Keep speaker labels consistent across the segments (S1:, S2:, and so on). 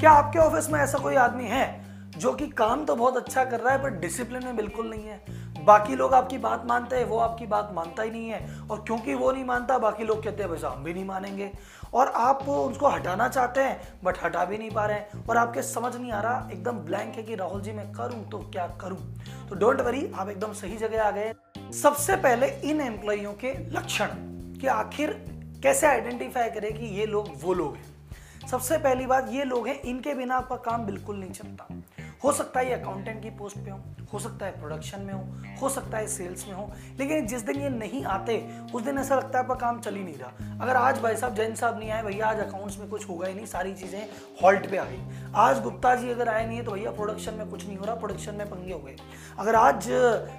S1: क्या आपके ऑफ़िस में ऐसा कोई आदमी है जो कि काम तो बहुत अच्छा कर रहा है, पर डिसिप्लिन में बिल्कुल नहीं है? बाकी लोग आपकी बात मानते हैं, वो आपकी बात मानता ही नहीं है। और क्योंकि वो नहीं मानता, बाकी लोग कहते हैं वैसा हम भी नहीं मानेंगे। और आप उसको हटाना चाहते हैं बट हटा भी नहीं पा रहे हैं। और आपके समझ नहीं आ रहा, एकदम ब्लैंक है कि राहुल जी, मैं करूँ तो क्या करूँ? तो डोंट वरी आप एकदम सही जगह आ गए सबसे पहले इन एम्प्लॉयों के लक्षण कि आखिर कैसे आइडेंटिफाई करें कि ये लोग, वो लोग हैं? सबसे पहली बात, ये लोग हैं, इनके बिना आपका काम बिल्कुल नहीं चलता। हो सकता है ये अकाउंटेंट की पोस्ट पे हो हो सकता है प्रोडक्शन में हो हो सकता है सेल्स में हो, लेकिन जिस दिन ये नहीं आते, उस दिन ऐसा लगता है आपका काम चल ही नहीं रहा। अगर आज भाई साहब, जैन साहब नहीं आए, भैया आज अकाउंट्स में कुछ होगा ही नहीं, सारी चीज़ें हॉल्ट पे आ गई। आज गुप्ता जी अगर आए नहीं है तो भैया प्रोडक्शन में कुछ नहीं हो रहा प्रोडक्शन में पंगे हो गए। अगर आज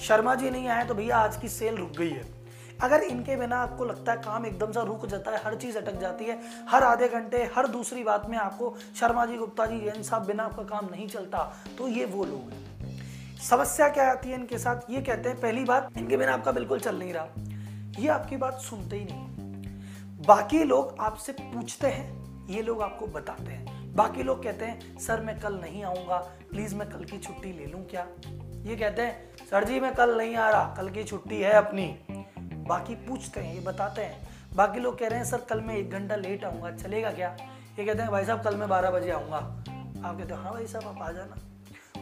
S1: शर्मा जी नहीं आए तो भैया आज की सेल रुक गई है। अगर इनके बिना आपको लगता है काम एकदम सा रुक जाता है, हर चीज़ अटक जाती है, हर आधे घंटे, हर दूसरी बात में आपको शर्मा जी, गुप्ता जी, जैन साहब बिना आपका काम नहीं चलता तो ये वो लोग हैं। समस्या क्या आती है इनके साथ? ये कहते हैं, पहली बात, इनके बिना आपका बिल्कुल चल नहीं रहा। ये आपकी बात सुनते ही नहीं। बाकी लोग आपसे पूछते हैं, ये लोग आपको बताते हैं। बाकी लोग कहते हैं, सर, मैं कल नहीं आऊँगा, प्लीज़ मैं कल की छुट्टी ले लूँ क्या? ये कहते हैं, सर जी, मैं कल नहीं आ रहा, कल की छुट्टी है अपनी। बाकी पूछते हैं, ये बताते हैं। बाकी लोग कह रहे हैं, सर, कल मैं एक घंटा लेट आऊँगा, चलेगा क्या? ये कहते हैं, भाई साहब, कल मैं बारह बजे आऊँगा। आप कहते हैं हाँ भाई साहब, आप आ जाना।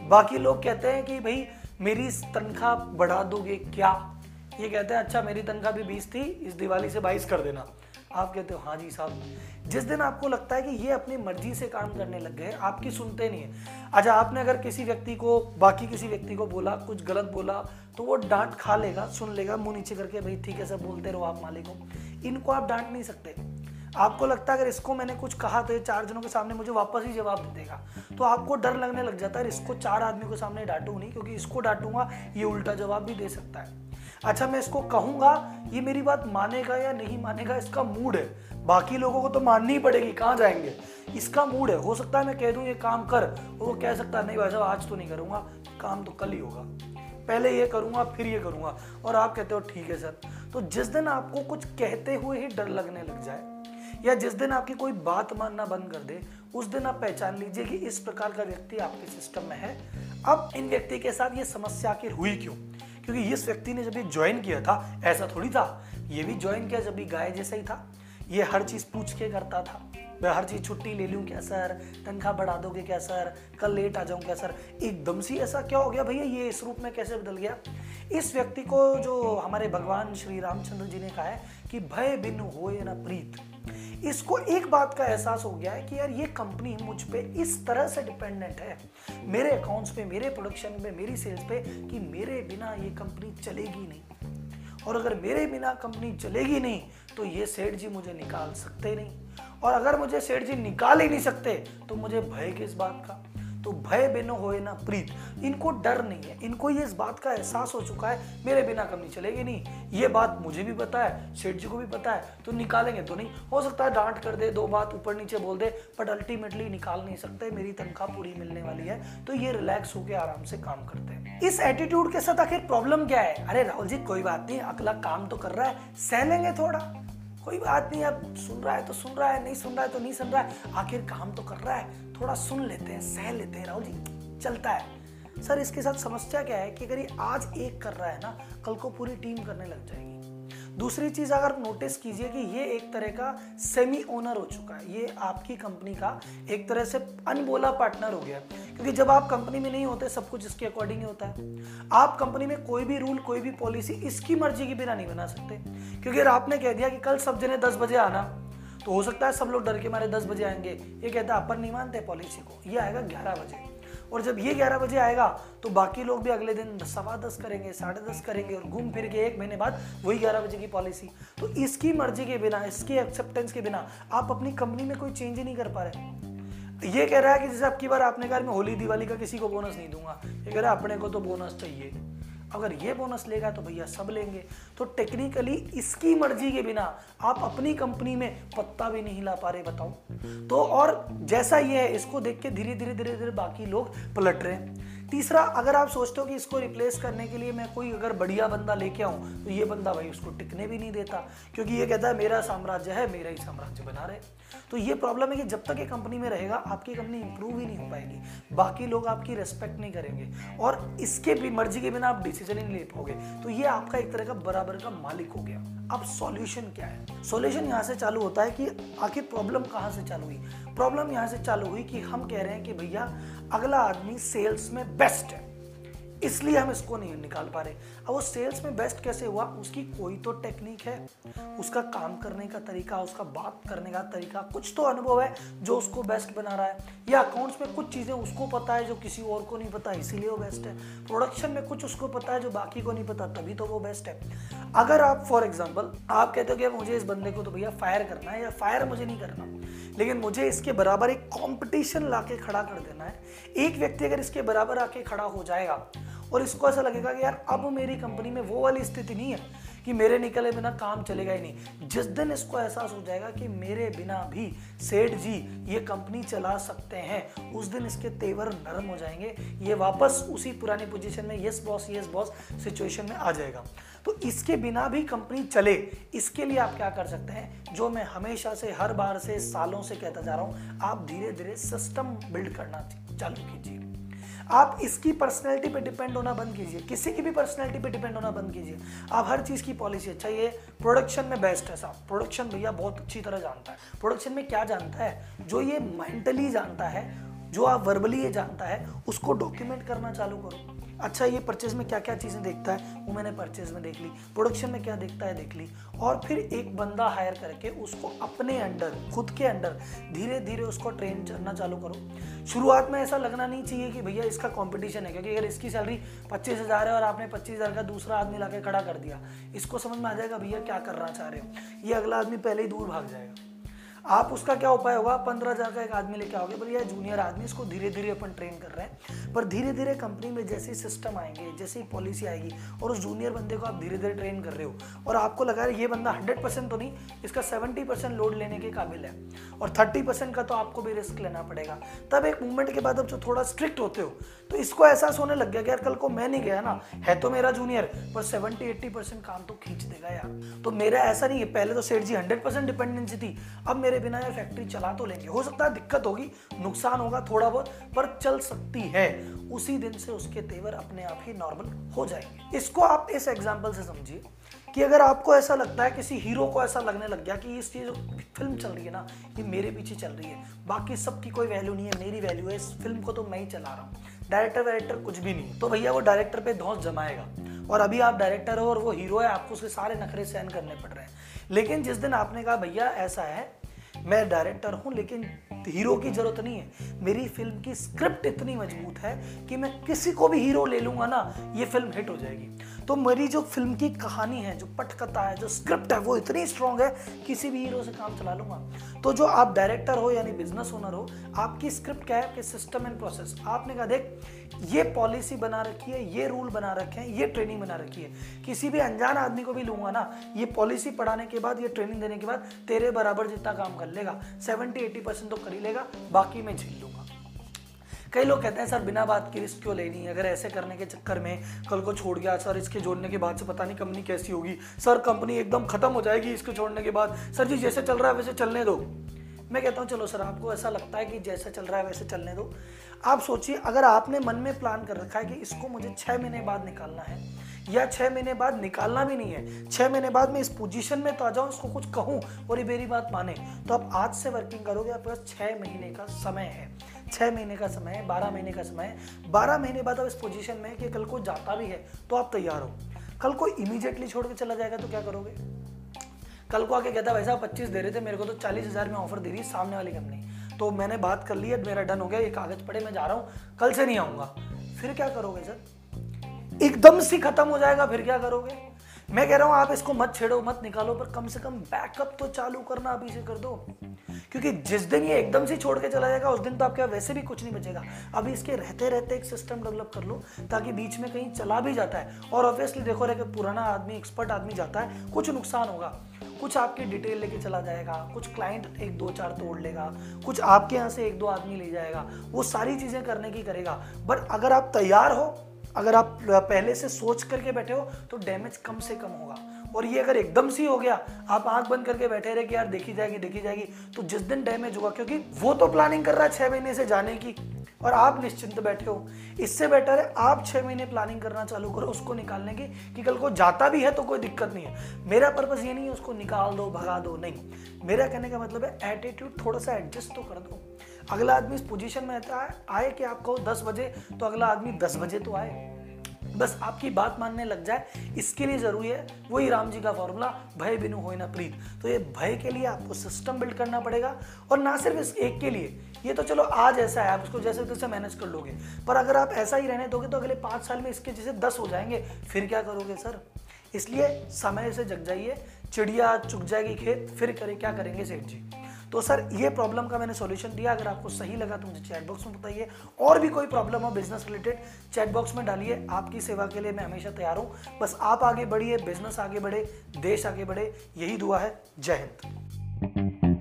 S1: बाकी लोग कहते हैं कि, भाई, मेरी तनख्वाह बढ़ा दोगे क्या? ये कहते हैं अच्छा मेरी तनख्वाह भी बीस थी, इस दिवाली से बाईस कर देना। आप कहते हो हाँ जी साहब। जिस दिन आपको लगता है कि ये अपनी मर्ज़ी से काम करने लग गए, आपकी सुनते नहीं है। अच्छा आपने अगर किसी व्यक्ति को, बाकी किसी व्यक्ति को बोला, कुछ गलत बोला तो वो डांट खा लेगा, सुन लेगा, मुँह नीचे करके, भाई, ठीक है, सब बोलते रहो आप मालिक हो। इनको आप डांट नहीं सकते। आपको लगता है अगर इसको मैंने कुछ कहा तो ये चार जनों के सामने मुझे वापस ही जवाब दे देगा। तो आपको डर लगने लग जाता है इसको चार आदमी के सामने डांटू नहीं, क्योंकि इसको डांटूँगा, ये उल्टा जवाब भी दे सकता है। अच्छा मैं इसको कहूँगा, ये मेरी बात मानेगा या नहीं मानेगा, इसका मूड है। बाकी लोगों को तो माननी ही पड़ेगी, कहाँ जाएँगे? इसका मूड है। हो सकता है मैं कह दूँ, ये काम कर और वो कह सकता है, नहीं भाई साहब, आज तो नहीं करूँगा, काम तो कल ही होगा। पहले ये करूँगा, फिर ये करूँगा। और आप कहते हो, ठीक है सर। तो जिस दिन आपको कुछ कहते हुए ही डर लगने लग जाए, या जिस दिन आपकी कोई बात मानना बंद कर दे, उस दिन आप पहचान लीजिए कि इस प्रकार का व्यक्ति आपके सिस्टम में है। अब इन व्यक्ति के साथ ये समस्या आखिर हुई क्यों? क्योंकि इस व्यक्ति ने जब ये ज्वाइन किया था, ऐसा थोड़ी था। ये भी ज्वाइन किया जब भी गाय जैसा ही था। ये हर चीज़ पूछ के करता था। मैं हर चीज़ छुट्टी ले लूँ क्या, सर? तनख्वाह बढ़ा दोगे क्या, सर? कल लेट आ जाऊँ क्या, सर? एकदम से ऐसा क्या हो गया भैया? ये इस रूप में कैसे बदल गया? इस व्यक्ति को जो हमारे भगवान श्री रामचंद्र जी ने कहा है कि भय बिन हो ना प्रीत। इसको एक बात का एहसास हो गया है कि यार ये कंपनी मुझ पर इस तरह से डिपेंडेंट है, मेरे अकाउंट्स पे, मेरे प्रोडक्शन पे, मेरी सेल्स पे, कि मेरे बिना ये कंपनी चलेगी नहीं। और अगर मेरे बिना कंपनी चलेगी नहीं तो ये सेठ जी मुझे निकाल सकते नहीं। और अगर मुझे सेठ जी निकाल ही नहीं सकते तो मुझे भय किस बात का। तो भय बिनो होए ना प्रीत। इनको डर नहीं है। इनको ये इस बात का एहसास हो चुका है, मेरे बिना कमी चलेगी नहीं। ये बात मुझे भी पता है, सेठ जी को भी पता है तो निकालेंगे तो नहीं। हो सकता है डांट कर दे, दो बात ऊपर नीचे बोल दे बट अल्टीमेटली निकाल नहीं सकते, मेरी तनख्वाह पूरी मिलने वाली है तो ये रिलैक्स होकर आराम से काम करते हैं। इस एटीट्यूड के साथ आखिर प्रॉब्लम क्या है? अरे राहुल जी, कोई बात नहीं, अगला काम तो कर रहा है, सह लेंगे थोड़ा। कोई बात नहीं, अब सुन रहा है तो सुन रहा है, नहीं सुन रहा है तो नहीं सुन रहा है। आखिर काम तो कर रहा है, थोड़ा सुन लेते हैं, सह लेते हैं, राहुल जी, चलता है। सर, इसके साथ समस्या क्या है कि अगर ये आज एक कर रहा है ना, कल को पूरी टीम करने लग जाएगी। दूसरी चीज़ अगर नोटिस कीजिए कि ये एक तरह का सेमी ओनर हो चुका है। ये आपकी कंपनी का एक तरह से अनबोला पार्टनर हो गया क्योंकि जब आप कंपनी में नहीं होते, सब कुछ इसके अकॉर्डिंग ही होता है। आप कंपनी में कोई भी रूल कोई भी पॉलिसी इसकी मर्ज़ी के बिना नहीं बना सकते। क्योंकि अगर आपने कह दिया कि कल सब जने दस बजे आना तो हो सकता है सब लोग डर के मारे दस बजे आएँगे। ये कहता है, अपन नहीं मानते पॉलिसी को। ये आएगा ग्यारह बजे। और जब ये ग्यारह बजे आएगा तो बाकी लोग भी अगले दिन सवा दस करेंगे, साढ़े दस करेंगे और घूम फिर के एक महीने बाद वही ग्यारह बजे की पॉलिसी तो इसकी मर्ज़ी के बिना, इसके एक्सेप्टेंस के बिना आप अपनी कंपनी में कोई चेंज ही नहीं कर पा रहे। ये कह रहा है कि जैसे आपकी बार आपने कहा मैं होली दिवाली का किसी को बोनस नहीं दूँगा। ये कह रहा है, अपने को तो बोनस चाहिए। अगर ये बोनस लेगा तो भैया सब लेंगे। तो टेक्निकली इसकी मर्ज़ी के बिना आप अपनी कंपनी में पत्ता भी नहीं ला पा रहे, बताओ। तो और जैसा ये है, इसको देख के धीरे धीरे धीरे धीरे बाकी लोग पलट रहे हैं। तीसरा, अगर आप सोचते हो कि इसको रिप्लेस करने के लिए मैं कोई अगर बढ़िया बंदा लेके आऊँ तो ये बंदा भाई उसको टिकने भी नहीं देता, क्योंकि ये कहता है, मेरा साम्राज्य है, मेरा ही साम्राज्य बना रहे। तो ये प्रॉब्लम है कि जब तक ये कंपनी में रहेगा, आपकी कंपनी इंप्रूव ही नहीं हो पाएगी। बाकी लोग आपकी रेस्पेक्ट नहीं करेंगे। और इसके भी, मर्ज़ी के बिना आप डिसीज़न ही नहीं ले पाओगे। तो ये आपका एक तरह का बराबर का मालिक हो गया। अब सॉल्यूशन क्या है? सॉल्यूशन यहाँ से चालू होता है कि आखिर प्रॉब्लम कहाँ से चालू हुई? प्रॉब्लम यहाँ से चालू हुई कि हम कह रहे हैं कि भैया, अगला आदमी सेल्स में बेस्ट है। इसलिए हम इसको नहीं निकाल पा रहे। अब वो सेल्स में बेस्ट कैसे हुआ? उसकी कोई तो टेक्निक है। उसका काम करने का तरीका, उसका बात करने का तरीका, कुछ तो अनुभव है जो उसको बेस्ट बना रहा है। या अकाउंट्स में कुछ चीज़ें उसको पता है जो किसी और को नहीं पता, इसीलिए वो बेस्ट है। प्रोडक्शन में कुछ उसको पता है जो बाकी को नहीं पता, तभी तो वो बेस्ट है। अगर आप फॉर एग्ज़ाम्पल आप कहते हो कि मुझे इस बंदे को तो भैया फायर करना है या फायर मुझे नहीं करना। लेकिन मुझे इसके बराबर एक कंपटीशन लाके खड़ा कर देना है। एक व्यक्ति अगर इसके बराबर आके खड़ा हो जाएगा और इसको ऐसा लगेगा कि यार, अब मेरी कंपनी में वो वाली स्थिति नहीं है कि मेरे निकले बिना काम चलेगा ही नहीं। जिस दिन इसको एहसास हो जाएगा कि मेरे बिना भी सेठ जी ये कंपनी चला सकते हैं, उस दिन इसके तेवर नरम हो जाएँगे। ये वापस उसी पुरानी पोजीशन में yes boss yes boss situation में आ जाएगा। तो इसके बिना भी कंपनी चले, इसके लिए आप क्या कर सकते हैं? जो मैं हमेशा से, हर बार से, सालों से कहता जा रहा हूँ, आप धीरे धीरे सिस्टम बिल्ड करना चालू कीजिए। आप इसकी पर्सनैलिटी पर डिपेंड होना बंद कीजिए। किसी की भी पर्सनैलिटी पर डिपेंड होना बंद कीजिए। आप हर चीज़ की पॉलिसी अच्छा ये प्रोडक्शन में बेस्ट है साहब। प्रोडक्शन भैया बहुत अच्छी तरह जानता है। प्रोडक्शन में क्या जानता है? जो ये मेंटली जानता है, जो आप वर्बली ये जानता है, उसको डॉक्यूमेंट करना चालू करो। अच्छा ये परचेज में क्या क्या चीज़ें देखता है? वो मैंने परचेज में देख ली। प्रोडक्शन में क्या देखता है, देख ली। और फिर एक बंदा हायर करके उसको अपने अंडर, खुद के अंडर धीरे धीरे उसको ट्रेन करना चालू करो। शुरुआत में ऐसा लगना नहीं चाहिए कि भैया इसका कॉम्पिटिशन है, क्योंकि अगर इसकी सैलरी पच्चीस हज़ार है और आपने पच्चीस हज़ार का दूसरा आदमी ला खड़ा कर दिया, इसको समझ में आ जाएगा, भैया क्या करना चाह रहे हो? ये अगला आदमी पहले ही दूर भाग जाएगा। आप उसका क्या उपाय होगा? पंद्रह हज़ार का एक आदमी लेके आओगे बोले यह जूनियर आदमी इसको धीरे धीरे अपन ट्रेन कर रहे हैं। पर धीरे धीरे कंपनी में जैसे ही सिस्टम आएँगे, जैसे ही पॉलिसी आएगी, और उस जूनियर बंदे को आप धीरे धीरे ट्रेन कर रहे हो, और आपको लगा रहा ये बंदा हंड्रेड परसेंट तो नहीं, इसका सेवेंटी परसेंट लोड लेने के काबिल है, और थर्टी परसेंट का तो आपको भी रिस्क लेना पड़ेगा। तब एक मूवमेंट के बाद अब जो थोड़ा स्ट्रिक्ट होते हो तो इसको एहसास होने लग गया कि यार कल को मैं नहीं गया ना, है तो मेरा जूनियर पर सेवेंटी एट्टी परसेंट काम तो खींच देगा यार। तो मेरा ऐसा नहीं है, पहले तो सेठ जी हंड्रेड परसेंट डिपेंडेंसी थी, अब मेरे बिना ये फैक्ट्री चला तो लेंगे। हो सकता है दिक्कत होगी, नुकसान होगा थोड़ा बहुत, पर चल सकती है। उसी दिन से उसके तेवर अपने आप ही नॉर्मल हो जाएँगे। इसको आप इस एग्ज़ाम्पल से समझिए कि अगर आपको ऐसा लगता है, किसी हीरो को ऐसा लगने लग गया कि इस ये जो फ़िल्म चल रही है ना, ये मेरे पीछे चल रही है, बाकी सबकी कोई वैल्यू नहीं है, मेरी वैल्यू है, इस फ़िल्म को तो मैं ही चला रहा हूँ। डायरेक्टर वायरेक्टर कुछ भी नहीं तो भैया वो डायरेक्टर पे धौस जमाएगा। और अभी आप डायरेक्टर हो और वो हीरो है, आपको उसके सारे नखरे सहन करने पड़ रहे हैं। लेकिन जिस दिन आपने कहा, भैया, ऐसा है मैं डायरेक्टर हूँ, लेकिन हीरो की ज़रूरत नहीं है। मेरी फ़िल्म की स्क्रिप्ट इतनी मज़बूत है कि मैं किसी को भी हीरो ले लूँगा ना, ये फ़िल्म हिट हो जाएगी। तो मेरी जो फ़िल्म की कहानी है, जो पटकथा है, जो स्क्रिप्ट है, वो इतनी स्ट्रांग है, किसी भी हीरो से काम चला लूँगा। तो जो आप डायरेक्टर हो, यानी बिज़नेस ओनर हो, आपकी स्क्रिप्ट क्या है? आपके सिस्टम एंड प्रोसेस आपने कहा, देख ये पॉलिसी बना रखी है, ये रूल बना रखे हैं, ये ट्रेनिंग बना रखी है। किसी भी अनजान आदमी को भी लूँगा ना, ये पॉलिसी पढ़ाने के बाद, ये ट्रेनिंग देने के बाद, तेरे बराबर जितना काम कर लेगा सेवेंटी एट्टी परसेंट तो कर ही लेगा, बाकी मैं झील लूँगा। कई लोग कहते हैं, सर, बिना बात की रिस्क क्यों लेनी अगर ऐसे करने के चक्कर में कल को छोड़ गया, सर, इसके जोड़ने के बाद से पता नहीं कंपनी कैसी होगी। सर कंपनी एकदम खत्म हो जाएगी इसको छोड़ने के बाद। सर जी, जैसे चल रहा है, वैसे चलने दो। मैं कहता हूँ, चलो सर, आपको ऐसा लगता है कि जैसा चल रहा है, वैसे चलने दो। आप सोचिए, अगर आपने मन में प्लान कर रखा है कि इसको मुझे छः महीने बाद निकालना है, या छः महीने बाद निकालना भी नहीं है छः महीने बाद मैं इस पोजीशन में तो आ जाऊँ इसको कुछ कहूँ और ये मेरी बात माने तो आप आज से वर्किंग करोगे, आपके पास छः महीने का समय है। छः महीने का समय है, बारह महीने का समय है। बारह महीने बाद आप इस पोजीशन में है कि कल को जाता भी है तो आप तैयार हो। कल को इमीजिएटली छोड़ के चला जाएगा तो क्या करोगे? कल को आके कहता, भाई साहब, पच्चीस दे रहे थे, मेरे को तो चालीस हज़ार में ऑफ़र दे रही है सामने वाली कंपनी तो मैंने बात कर ली है मेरा डन हो गया, ये कागज़ पड़े, मैं जा रहा हूँ, कल से नहीं आऊँगा। फिर क्या करोगे सर? एकदम से खत्म हो जाएगा, फिर क्या करोगे? मैं कह रहा हूँ, आप इसको मत छेड़ो, मत निकालो, पर कम से कम बैकअप तो चालू करना अभी से कर दो। क्योंकि जिस दिन ये एकदम से छोड़ के चला जाएगा, उस दिन तो आपके वैसे भी कुछ नहीं बचेगा। अभी इसके रहते रहते एक सिस्टम डेवलप कर लो, ताकि बीच में कहीं चला भी जाता है। और ऑब्वियसली देखो, रहे कि पुराना आदमी एक्सपर्ट आदमी जाता है, कुछ नुकसान होगा। कुछ आपकी डिटेल लेके चला जाएगा, कुछ क्लाइंट एक दो चार तोड़ लेगा, कुछ आपके यहाँ से एक दो आदमी ले जाएगा, वो सारी चीज़ें करने की करेगा। बट अगर आप तैयार हो, अगर आप पहले से सोच करके बैठे हो तो डैमेज कम से कम होगा। और ये अगर एकदम से हो गया, आप आँख बंद करके बैठे रहे कि यार देखी जाएगी देखी जाएगी तो जिस दिन डैमेज होगा, क्योंकि वो तो प्लानिंग कर रहा है छह महीने से जाने की। और आप निश्चिंत बैठे हो। इससे बेटर है, आप छह महीने प्लानिंग करना चालू करो, उसको निकालने की, कि कल को जाता भी है तो कोई दिक्कत नहीं है। मेरा पर्पज ये नहीं है उसको निकाल दो, भगा दो, नहीं। मेरा कहने का मतलब है एटीट्यूड थोड़ा सा एडजस्ट तो कर दो। अगला आदमी इस पोजीशन में रहता है, आए कि आपको दस बजे तो अगला आदमी दस बजे तो आए। बस आपकी बात मानने लग जाए, इसके लिए ज़रूरी है, वही राम जी का फॉर्मूला भय बिनु हो ना प्रीत। तो ये भय के लिए आपको सिस्टम बिल्ड करना पड़ेगा, और ना सिर्फ़ इस एक के लिए, ये तो चलो आज ऐसा है, आप उसको जैसे तैसे मैनेज कर लोगे। पर अगर आप ऐसा ही रहने दोगे तो अगले पाँच साल में इसके जैसे दस हो जाएँगे, फिर क्या करोगे सर? इसलिए समय से जग जाइए, चिड़िया चुग जाएगी खेत, फिर करें, क्या करेंगे सेठ जी? तो सर, ये प्रॉब्लम का मैंने सॉल्यूशन दिया। अगर आपको सही लगा तो मुझे चैटबॉक्स में बताइए। और भी कोई प्रॉब्लम हो बिज़नेस रिलेटेड चैटबॉक्स में डालिए। आपकी सेवा के लिए मैं हमेशा तैयार हूँ। बस आप आगे बढ़िए बिज़नेस आगे बढ़े, देश आगे बढ़े, यही दुआ है। जय हिंद।